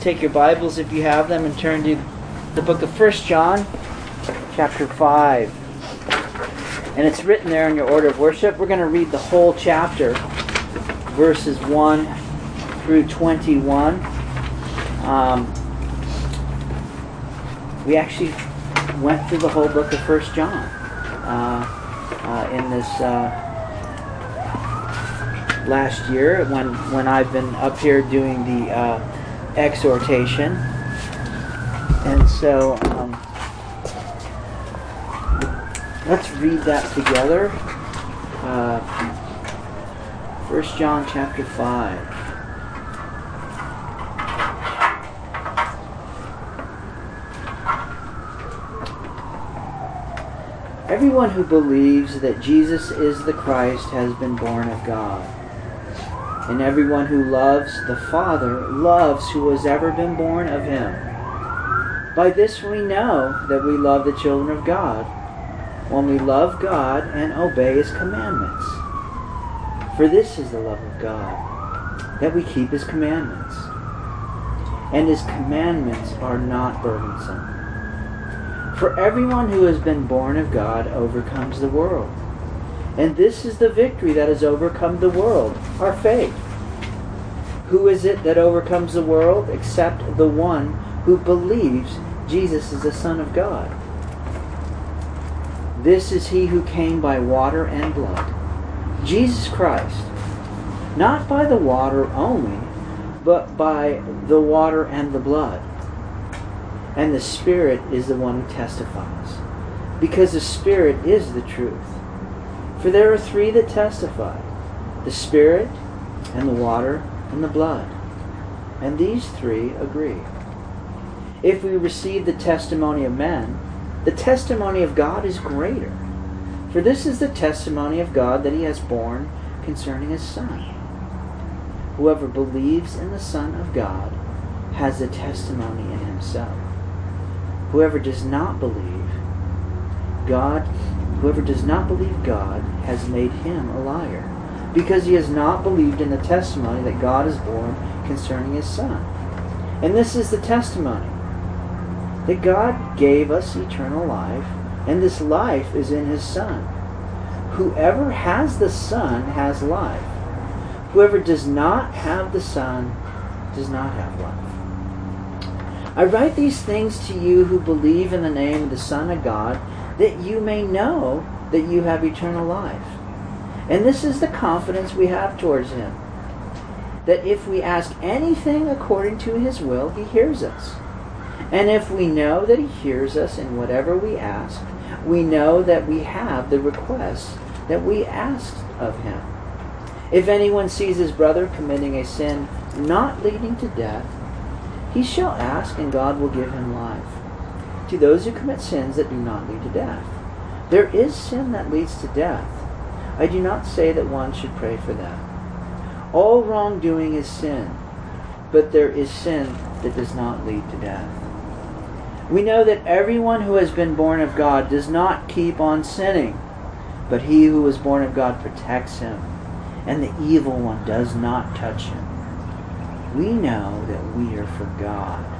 take your Bibles if you have them and turn to the book of First John, chapter 5. And it's written there in your order of worship. We're going to read the whole chapter, verses 1 through 21. Um, we actually went through the whole book of First John uh, uh, in this uh, last year when when I've been up here doing the uh, exhortation, and so um, let's read that together. Uh, First John chapter five. Everyone who believes that Jesus is the Christ has been born of God. And everyone who loves the Father loves who has ever been born of him. By this we know that we love the children of God, when we love God and obey his commandments. For this is the love of God, that we keep his commandments. And his commandments are not burdensome. For everyone who has been born of God overcomes the world. And this is the victory that has overcome the world, our faith. Who is it that overcomes the world except the one who believes Jesus is the Son of God? This is he who came by water and blood, Jesus Christ, not by the water only, but by the water and the blood and the Spirit is the one who testifies. Because the Spirit is the truth. For there are three that testify the Spirit, and the water, and the blood. And these three agree. If we receive the testimony of men, the testimony of God is greater. For this is the testimony of God that he has borne concerning his Son. Whoever believes in the Son of God has the testimony in himself. Whoever does not believe God, whoever does not believe God has made him a liar, because he has not believed in the testimony that God has borne concerning his Son. And this is the testimony that God gave us eternal life, and this life is in his Son. Whoever has the Son has life. Whoever does not have the Son does not have life. I write these things to you who believe in the name of the Son of God, that you may know that you have eternal life. And this is the confidence we have towards him. That if we ask anything according to his will, he hears us. And if we know that he hears us in whatever we ask, we know that we have the request that we asked of him. If anyone sees his brother committing a sin not leading to death, he shall ask, and God will give him life. To those who commit sins that do not lead to death. There is sin that leads to death. I do not say that one should pray for that. All wrongdoing is sin, but there is sin that does not lead to death. We know that everyone who has been born of God does not keep on sinning, but he who is born of God protects him, and the evil one does not touch him we know that we are for God.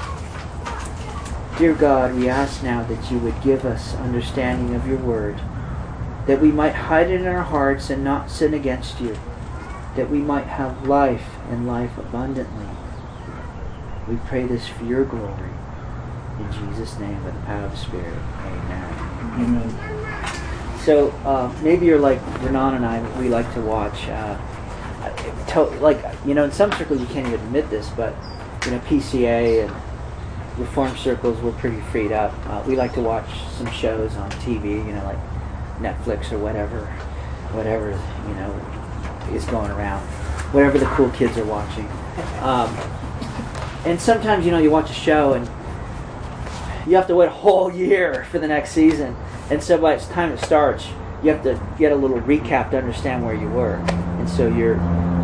Dear God, we ask now that you would give us understanding of your word, that we might hide it in our hearts and not sin against you, that we might have life and life abundantly. We pray this for your glory. In Jesus' name, by the power of the Spirit. Amen. Amen. So uh, maybe you're like Renan and I, we like to watch, uh, like, you know, in some circles you can't even admit this, but, you know, PCA and reform circles, we're pretty freed up. Uh, we like to watch some shows on TV, you know, like Netflix or whatever, whatever you know is going around, whatever the cool kids are watching. Um, and sometimes, you know, you watch a show and you have to wait a whole year for the next season. And so by the time it starts, you have to get a little recap to understand where you were. And so you're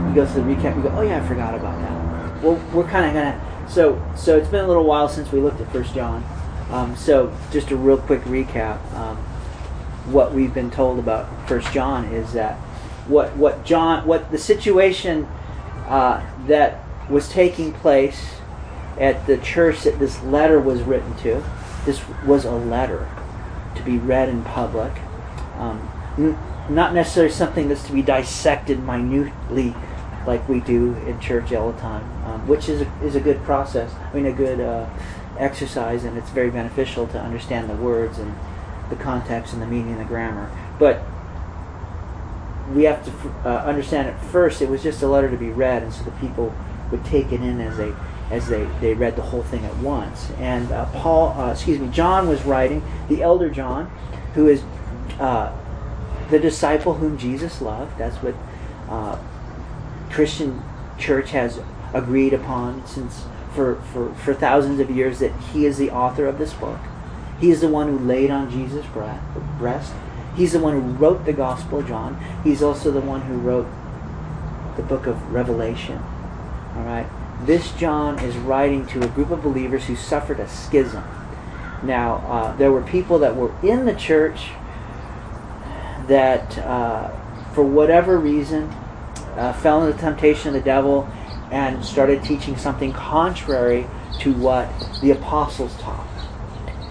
you go to the recap, you go, oh yeah, I forgot about that. Well, we're kind of gonna. So so it's been a little while since we looked at First John. Um, so just a real quick recap. Um, what we've been told about First John is that what what John what the situation uh, that was taking place at the church that this letter was written to. This was a letter to be read in public. Um, n- not necessarily something that's to be dissected minutely like we do in church all the time, um, which is a, is a good process. I mean, a good uh, exercise, and it's very beneficial to understand the words and the context and the meaning and the grammar. But we have to uh, understand at first it was just a letter to be read, and so the people would take it in as they as they, they read the whole thing at once. And uh, Paul, uh, excuse me, John was writing, the elder John, who is uh, the disciple whom Jesus loved. That's what uh, Christian church has agreed upon since for, for, for thousands of years that he is the author of this book. He is the one who laid on Jesus' breast. He's the one who wrote the Gospel of John. He's also the one who wrote the book of Revelation. All right. This John is writing to a group of believers who suffered a schism. Now, uh, there were people that were in the church that, uh, for whatever reason, uh, fell into the temptation of the devil and started teaching something contrary to what the apostles taught.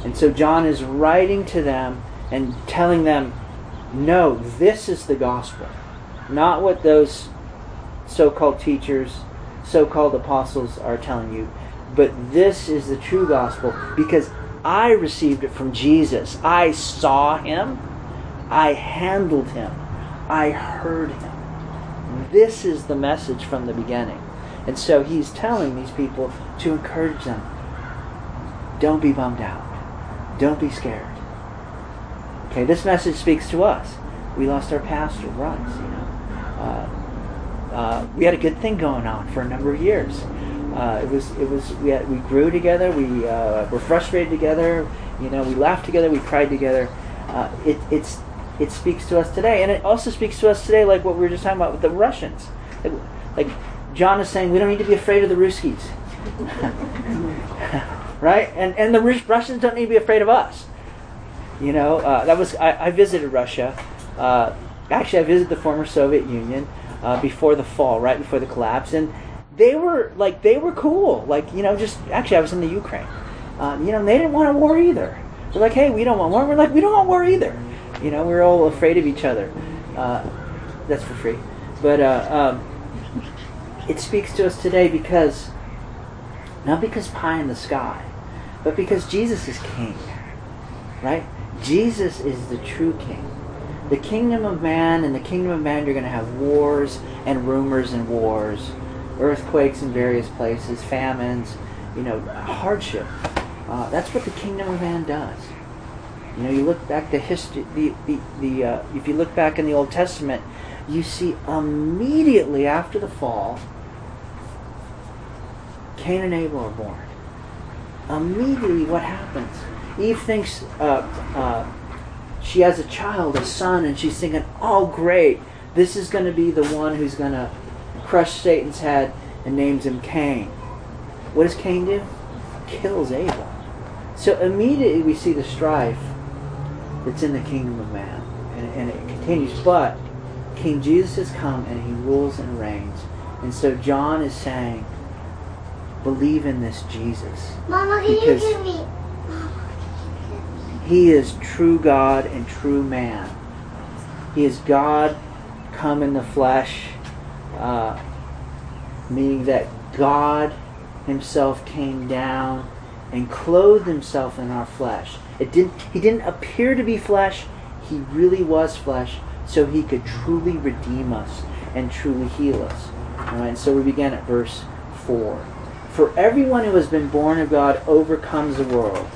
And so John is writing to them and telling them, no, this is the gospel, not what those so called teachers so called apostles are telling you. But this is the true gospel because I received it from Jesus. I saw him, I handled him, I heard him. This is the message from the beginning. And so he's telling these people to encourage them. Don't be bummed out. Don't be scared. Okay, this message speaks to us. We lost our pastor, Runs, you know. Uh, uh, we had a good thing going on for a number of years. Uh, it was it was we had, we grew together. We uh, were frustrated together. You know, we laughed together. We cried together. Uh, it it's it speaks to us today, and it also speaks to us today, like what we were just talking about with the Russians. Like, like John is saying, we don't need to be afraid of the Ruskies, right? And and the Russians don't need to be afraid of us. You know, uh, that was I, I visited Russia. Uh, actually, I visited the former Soviet Union uh, before the fall, right before the collapse, and they were like they were cool. Like you know, just actually I was in the Ukraine. Um, you know, they didn't want a war either. They're like, hey, we don't want war. We're like, we don't want war either. You know, we're all afraid of each other. Uh, that's for free, but uh, um, it speaks to us today because not because pie in the sky, but because Jesus is King, right? Jesus is the true King. The kingdom of man and the kingdom of man you're going to have wars and rumors and wars earthquakes in various places famines you know hardship. Uh, that's what the kingdom of man does. You know you look back to history the, the, the uh, if you look back in the old testament you see immediately after the fall cain and abel are born immediately what happens eve thinks uh, uh she has a child, a son, and she's thinking, oh, great, this is going to be the one who's going to crush Satan's head and names him Cain. What does Cain do? Kills Abel. So immediately we see the strife that's in the kingdom of man. And, and it continues. But King Jesus has come and he rules and reigns. And so John is saying, believe in this Jesus. Mama, can because you give me he is true God and true man. He is God come in the flesh, uh, meaning that God Himself came down and clothed Himself in our flesh. It didn't. He didn't appear to be flesh. He really was flesh, so He could truly redeem us and truly heal us. All right. So we begin at verse four. For everyone who has been born of God overcomes the world.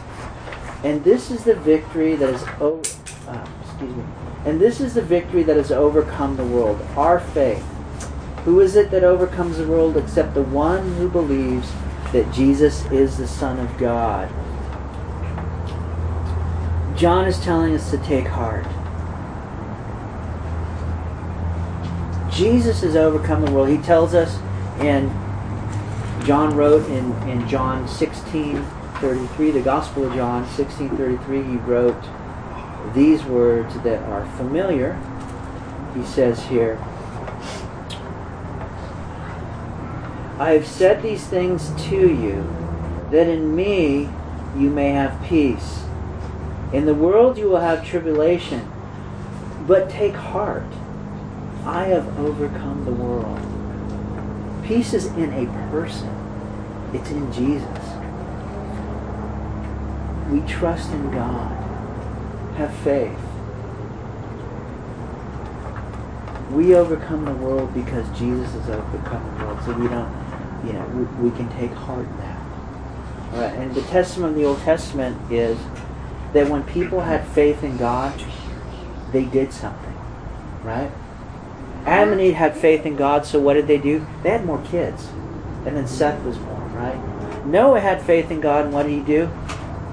And this is the victory that is oh, uh, excuse me. And this is the victory that has overcome the world, our faith. Who is it that overcomes the world except the one who believes that Jesus is the Son of God? John is telling us to take heart. Jesus has overcome the world. He tells us, and John wrote in, in John 16 33, the Gospel of John 16 33, he wrote these words that are familiar. He says here, I have said these things to you, that in me you may have peace. In the world you will have tribulation, but take heart. I have overcome the world. Peace is in a person. It's in Jesus. We trust in God. Have faith. We overcome the world because Jesus has overcome the world. So we don't, you know, we, we can take heart in that. All right, and the testimony of the Old Testament is that when people had faith in God, they did something, right? Adam and Eve had faith in God, so what did they do? They had more kids. And then Seth was born, right? Noah had faith in God, and what did he do?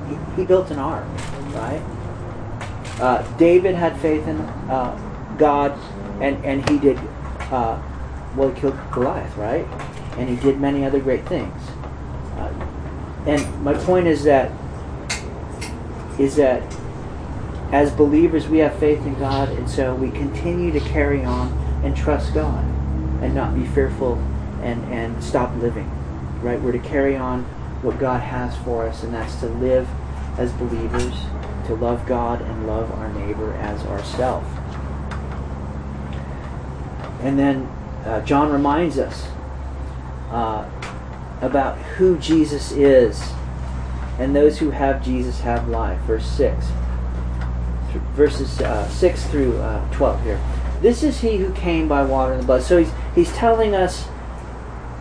He, he built an ark, right? Uh, David had faith in uh, God, and, and he did, uh, well, he killed Goliath, right? And he did many other great things. Uh, and my point is that, is that as believers, we have faith in God, and so we continue to carry on and trust God and not be fearful and, and stop living. Right? We're to carry on what God has for us, and that's to live as believers, to love God and love our neighbor as ourself. And then uh, John reminds us uh, about who Jesus is. And those who have Jesus have life. Verse 6. Verses uh, 6 through uh, 12 here. This is he who came by water and the blood. So he's, he's telling us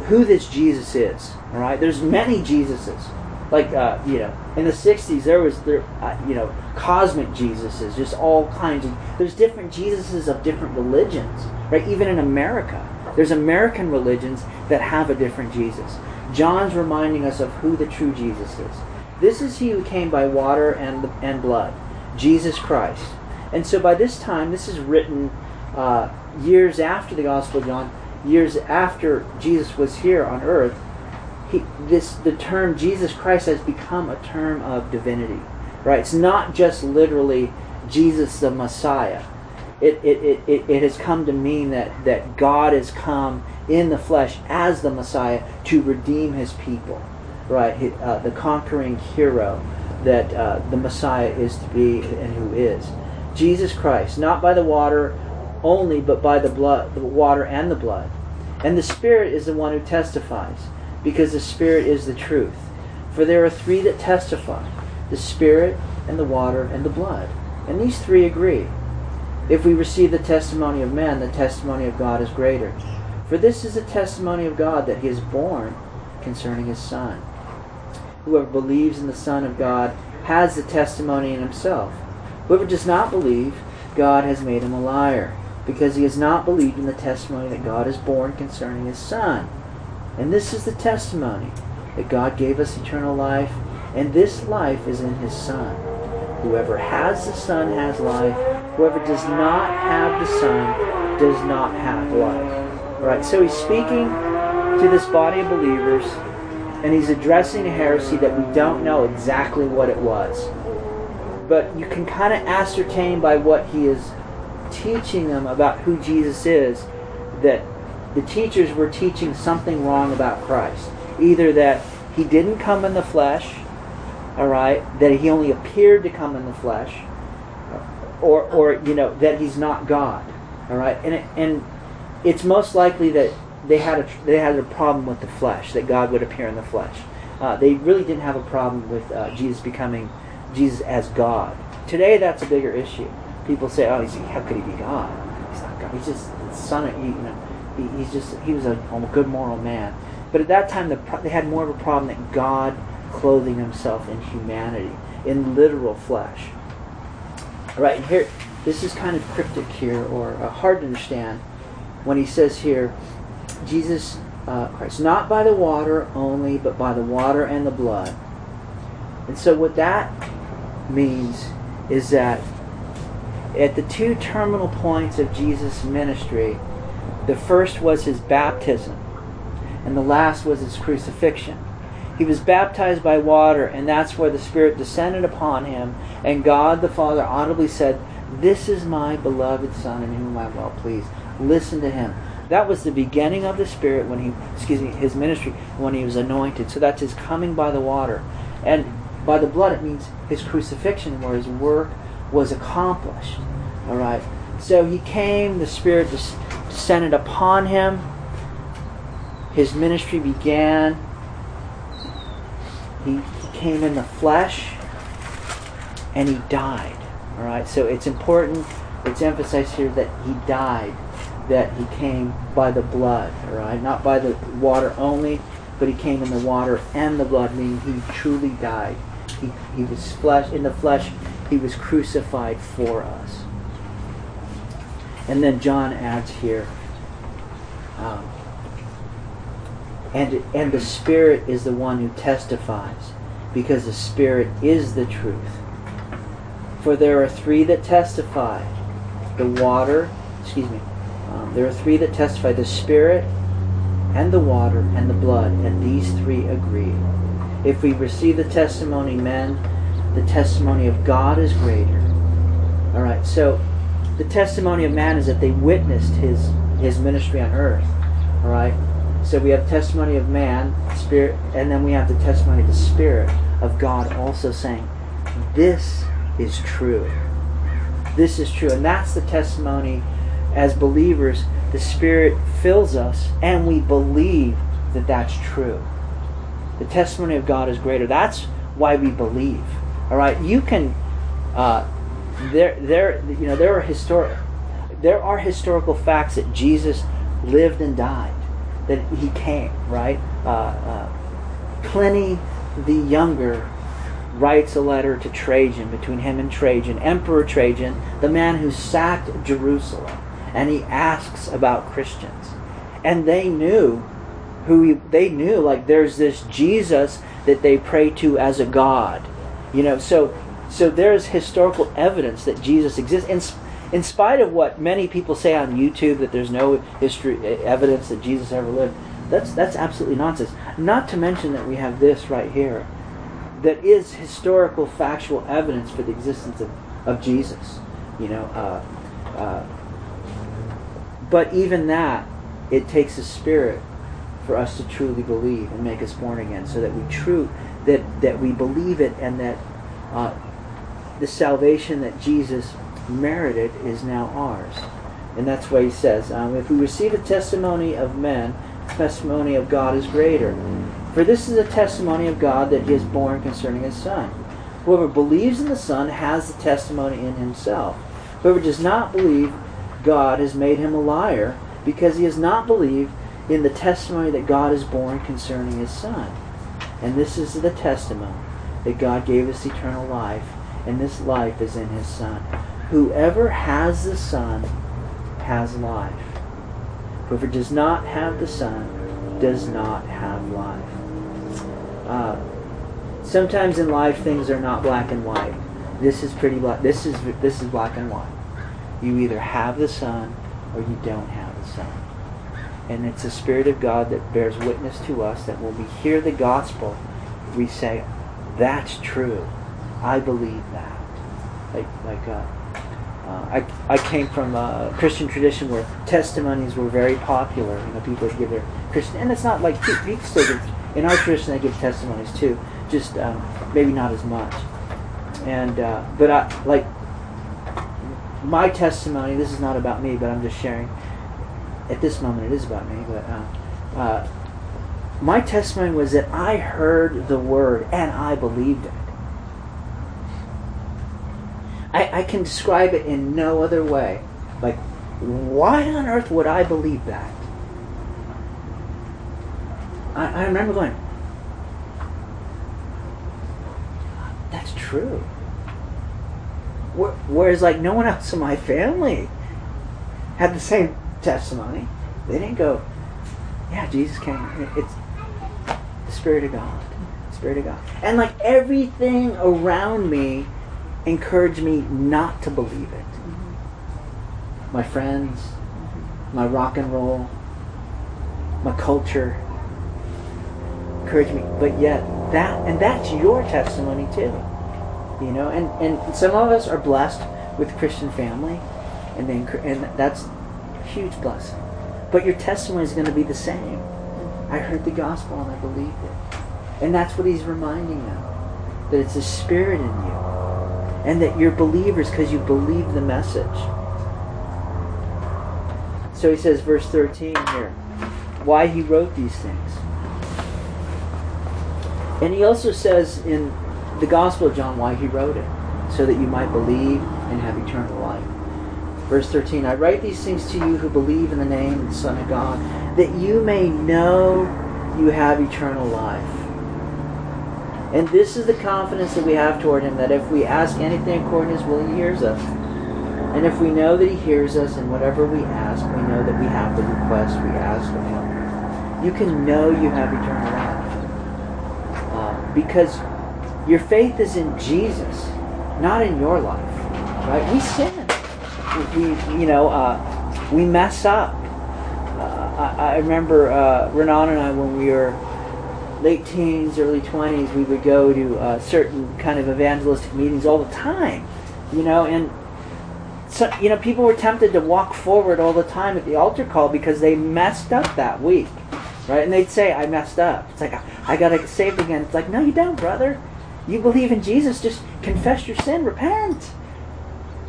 who this Jesus is. All right? There's many Jesuses. Like, uh, you know, in the 60s, there was, there, uh, you know, cosmic Jesuses, just all kinds of. There's different Jesuses of different religions, right? Even in America. There's American religions that have a different Jesus. John's reminding us of who the true Jesus is. This is he who came by water and, and blood, Jesus Christ. And so by this time, this is written uh, years after the Gospel of John, years after Jesus was here on earth, he, this the term Jesus Christ has become a term of divinity. Right? It's not just literally Jesus the Messiah. It, it, it, it, has come to mean that, that God has come in the flesh as the Messiah to redeem his people. Right? He, uh, the conquering hero that uh, the Messiah is to be and who is. Jesus Christ, not by the water only, but by the blood, the water and the blood. And the Spirit is the one who testifies, because the Spirit is the truth. For there are three that testify the Spirit, and the water, and the blood. And these three agree. If we receive the testimony of men, the testimony of God is greater. For this is the testimony of God that he is born concerning his Son. Whoever believes in the Son of God has the testimony in himself. Whoever does not believe, God has made him a liar because he has not believed in the testimony that God is born concerning his Son. And this is the testimony that God gave us eternal life, and this life is in his Son. Whoever has the Son has life. Whoever does not have the Son does not have life. All right, so he's speaking to this body of believers, and he's addressing a heresy that we don't know exactly what it was. But you can kind of ascertain by what he is teaching them about who Jesus is that the teachers were teaching something wrong about Christ. Either that he didn't come in the flesh, all right, that he only appeared to come in the flesh, or, or you know, that he's not God, all right, and it, and it's most likely that they had a they had a problem with the flesh, that God would appear in the flesh. Uh, they really didn't have a problem with uh, Jesus becoming Jesus as God. Today, that's a bigger issue people say, "Oh, how could he be God? He's not God. He's just the son of you know. He, he's just he was a, a, good moral man." But at that time, the, they had more of a problem that God clothing Himself in humanity, in literal flesh. All right, and here, this is kind of cryptic here, or uh, hard to understand, when he says here, Jesus uh, Christ, not by the water only, but by the water and the blood. And so, what that means is that at the two terminal points of Jesus' ministry, the first was his baptism, and the last was his crucifixion. He was baptized by water, and that's where the Spirit descended upon him, and God the Father audibly said, This is my beloved Son in whom I am well pleased. Listen to him. That was the beginning of the Spirit when he, excuse me, his ministry when he was anointed. So that's his coming by the water. And by the blood, it means his crucifixion, where his work was accomplished. All right. So he came, the Spirit descended upon him, his ministry began. He, he came in the flesh, and he died. All right. So it's important. It's emphasized here that he died that he came by the blood, all right? Not by the water only, but he came in the water and the blood, meaning he truly died. He, he was flesh in the flesh, he was crucified for us. And then John adds here, um, and, and the Spirit is the one who testifies, because the Spirit is the truth. For there are three that testify the water, excuse me, um, there are three that testify the Spirit, and the water, and the blood, and these three agree. If we receive the testimony men, the testimony of God is greater. All right, so the testimony of man is that they witnessed his his ministry on earth. All right, so we have testimony of man, spirit, and then we have the testimony of the Spirit of God also saying, "This is true. This is true," and that's the testimony as believers, the Spirit fills us and we believe that that's true. The testimony of God is greater. That's why we believe. All right, you can. Uh, there, there, you know, there are historic, there are historical facts that Jesus lived and died, that he came. Right, uh, uh, Pliny the Younger writes a letter to Trajan between him and Trajan, Emperor Trajan, the man who sacked Jerusalem and he asks about Christians. And they knew who he, they knew like there's this Jesus that they pray to as a god. You know, so so there's historical evidence that Jesus exists in in spite of what many people say on YouTube that there's no history evidence that Jesus ever lived. That's that's absolutely nonsense. Not to mention that we have this right here that is historical factual evidence for the existence of, of Jesus. You know, uh, uh, but even that, it takes a spirit for us to truly believe and make us born again, so that we true that that we believe it and that uh, the salvation that Jesus merited is now ours. And that's why he says, um, if we receive a testimony of men, the testimony of God is greater. For this is a testimony of God that he has born concerning his Son. Whoever believes in the Son has the testimony in himself. Whoever does not believe God has made him a liar because he has not believed in the testimony that God has born concerning his Son. And this is the testimony that God gave us eternal life, and this life is in his Son. Whoever has the Son has life. Whoever does not have the Son does not have life. Uh, sometimes in life things are not black and white. This is pretty black. This is this is black and white. You either have the Son or you don't have the Son. And it's the Spirit of God that bears witness to us that when we hear the gospel, we say, that's true. I believe that. Like, like uh, uh, I, I came from a Christian tradition where testimonies were very popular. You know, people would give their Christian, and it's not like people still give, in our tradition they give testimonies too, just um, maybe not as much. And uh, but I like my testimony, this is not about me, but I'm just sharing. At this moment, it is about me, but uh, uh, my testimony was that I heard the word and I believed it. I, I can describe it in no other way. Like, why on earth would I believe that? I, I remember going, that's true. Whereas, like, no one else in my family had the same testimony. They didn't go, yeah, Jesus came. It's the Spirit of God. The Spirit of God. And, like, everything around me encouraged me not to believe it. My friends, my rock and roll, my culture encouraged me. But yet that and that's your testimony too. You know, and, and some of us are blessed with Christian family and then and that's huge blessing. But your testimony is going to be the same. I heard the gospel and I believed it. And that's what he's reminding them. That it's a spirit in you. And that you're believers because you believe the message. So he says, verse 13 here, why he wrote these things. And he also says in the Gospel of John why he wrote it, so that you might believe and have eternal life. Verse 13 I write these things to you who believe in the name of the Son of God, that you may know you have eternal life. And this is the confidence that we have toward him that if we ask anything according to his will, he hears us. And if we know that he hears us in whatever we ask, we know that we have the request we ask of him. You can know you have eternal life. Uh, because your faith is in Jesus, not in your life. Right? We sin. We, you know, uh, we mess up. Uh, I, I, remember uh, Renan and I when we were late teens, early 20s, we would go to uh, certain kind of evangelistic meetings all the time, you know, and so, you know, people were tempted to walk forward all the time at the altar call because they messed up that week, right? And they'd say, "I messed up." It's like I got to get saved again. It's like, no, you don't, brother. You believe in Jesus. Just confess your sin, repent.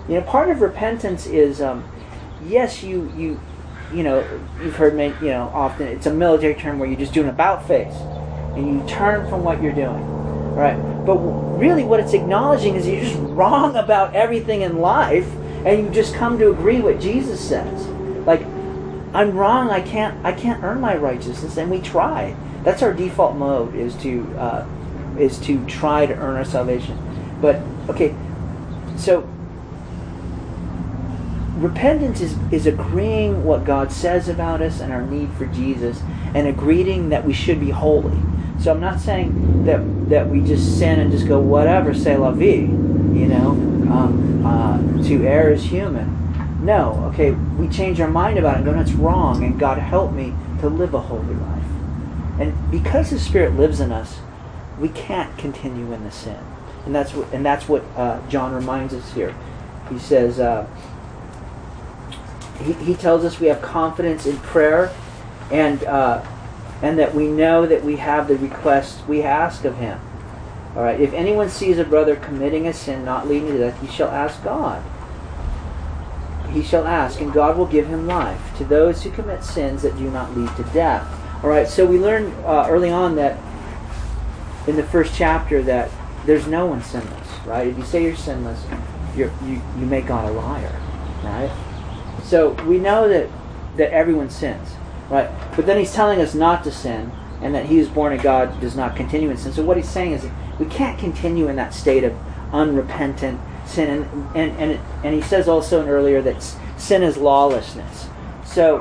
You know, part of repentance is, um, yes, you you you know, you've heard me, you know, often it's a military term where you just do an about face and you turn from what you're doing, right? But really, what it's acknowledging is you're just wrong about everything in life and you just come to agree what Jesus says. Like, I'm wrong. I can't. I can't earn my righteousness, and we try. That's our default mode is to uh, is to try to earn our salvation. But okay, so repentance is, is agreeing what God says about us and our need for Jesus, and agreeing that we should be holy. So I'm not saying that that we just sin and just go whatever, c'est la vie, you know. Um, uh, to err is human. No, okay, we change our mind about it and go, that's wrong, and God help me to live a holy life. And because His Spirit lives in us, we can't continue in the sin. And that's what, and that's what uh, John reminds us here. He says, uh, he, he tells us we have confidence in prayer and, uh, and that we know that we have the requests we ask of Him. All right. If anyone sees a brother committing a sin not leading to death, he shall ask God. He shall ask, and God will give him life to those who commit sins that do not lead to death. All right. So we learned uh, early on that in the first chapter that there's no one sinless. Right. If you say you're sinless, you're, you you make God a liar. Right. So we know that that everyone sins. Right. But then he's telling us not to sin and that he who's born of God does not continue in sin. So what he's saying is we can't continue in that state of unrepentant sin. And, and, and, and he says also earlier that sin is lawlessness. So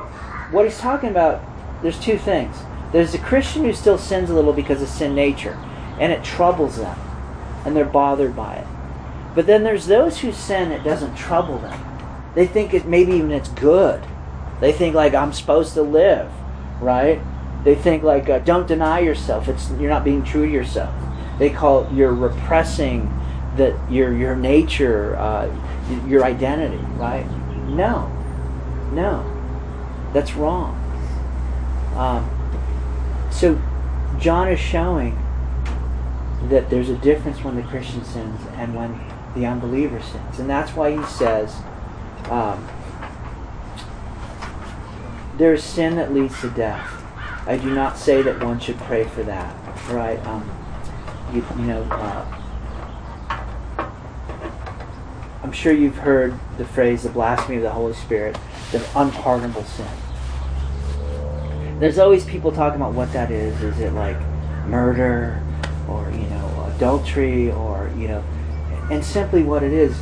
what he's talking about, there's two things. There's a Christian who still sins a little because of sin nature, and it troubles them, and they're bothered by it. But then there's those who sin, it doesn't trouble them. They think it maybe even it's good. They think like I'm supposed to live, right? They think like uh, don't deny yourself. It's you're not being true to yourself. They call it you're repressing that your your nature, uh, your identity, right? No, no, that's wrong. Um, so John is showing that there's a difference when the Christian sins and when the unbeliever sins, and that's why he says. Um, there's sin that leads to death. I do not say that one should pray for that, right? Um, you, you know, uh, I'm sure you've heard the phrase the blasphemy of the Holy Spirit, the unpardonable sin. There's always people talking about what that is. Is it like murder or, you know, adultery or, you know, and simply what it is,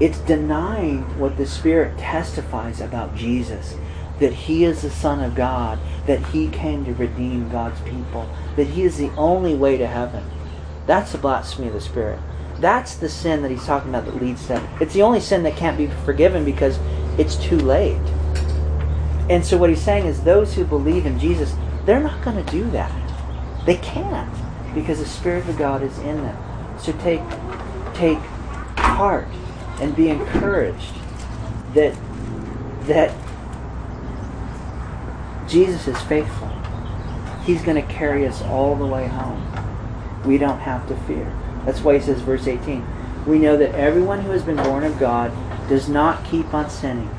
it's denying what the Spirit testifies about Jesus that he is the Son of God, that he came to redeem God's people, that he is the only way to heaven. That's the blasphemy of the Spirit. That's the sin that he's talking about that leads to. It's the only sin that can't be forgiven because it's too late. And so what he's saying is those who believe in Jesus, they're not going to do that. They can't because the Spirit of God is in them. So take take heart and be encouraged that that Jesus is faithful. He's going to carry us all the way home. We don't have to fear. That's why he says, verse 18, we know that everyone who has been born of God does not keep on sinning,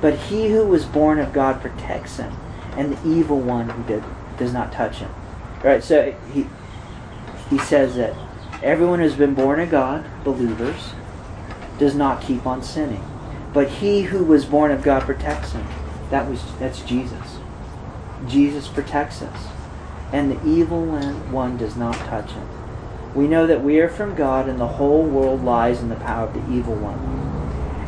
but he who was born of God protects him, and the evil one who did, does not touch him. All right, so he he says that everyone who's been born of God, believers, does not keep on sinning, but he who was born of God protects him. That was that's Jesus. Jesus protects us, and the evil one does not touch him. We know that we are from God, and the whole world lies in the power of the evil one.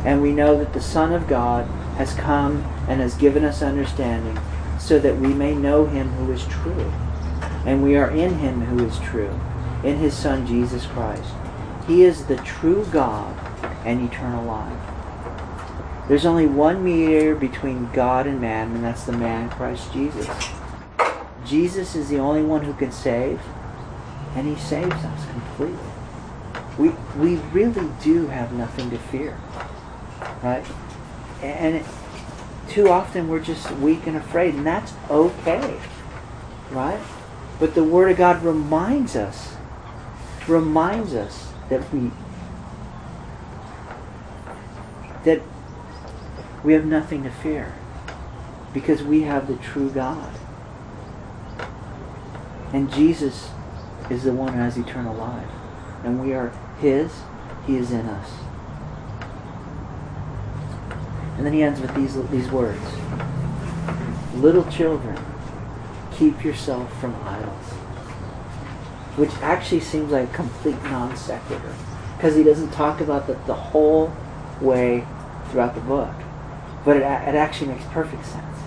And we know that the Son of God has come and has given us understanding, so that we may know him who is true. And we are in him who is true, in his Son Jesus Christ. He is the true God and eternal life. There's only one mediator between God and man, and that's the man Christ Jesus. Jesus is the only one who can save, and he saves us completely. We, we really do have nothing to fear. Right? And it, too often we're just weak and afraid, and that's okay. Right? But the Word of God reminds us, reminds us that we that we have nothing to fear because we have the true God. And Jesus is the one who has eternal life. And we are His, He is in us. And then he ends with these, these words Little children, keep yourself from idols. Which actually seems like a complete non sequitur. Because he doesn't talk about that the whole way throughout the book. But it, it actually makes perfect sense.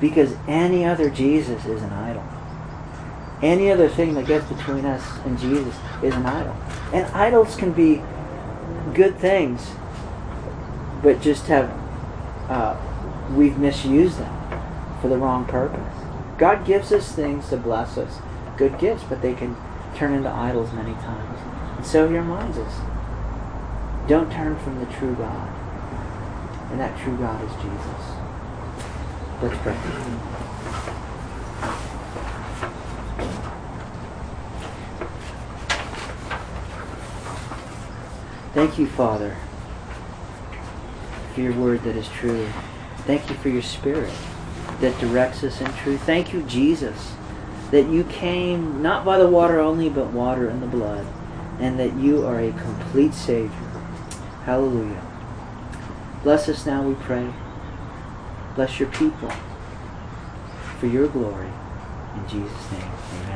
Because any other Jesus is an idol. Any other thing that gets between us and Jesus is an idol. And idols can be good things, but just have, uh, we've misused them for the wrong purpose. God gives us things to bless us, good gifts, but they can turn into idols many times. And so he reminds us don't turn from the true God. And that true God is Jesus. Let's pray. Thank you, Father, for your word that is true. Thank you for your spirit that directs us in truth. Thank you, Jesus, that you came not by the water only, but water and the blood, and that you are a complete Savior. Hallelujah. Bless us now, we pray. Bless your people for your glory. In Jesus' name, amen.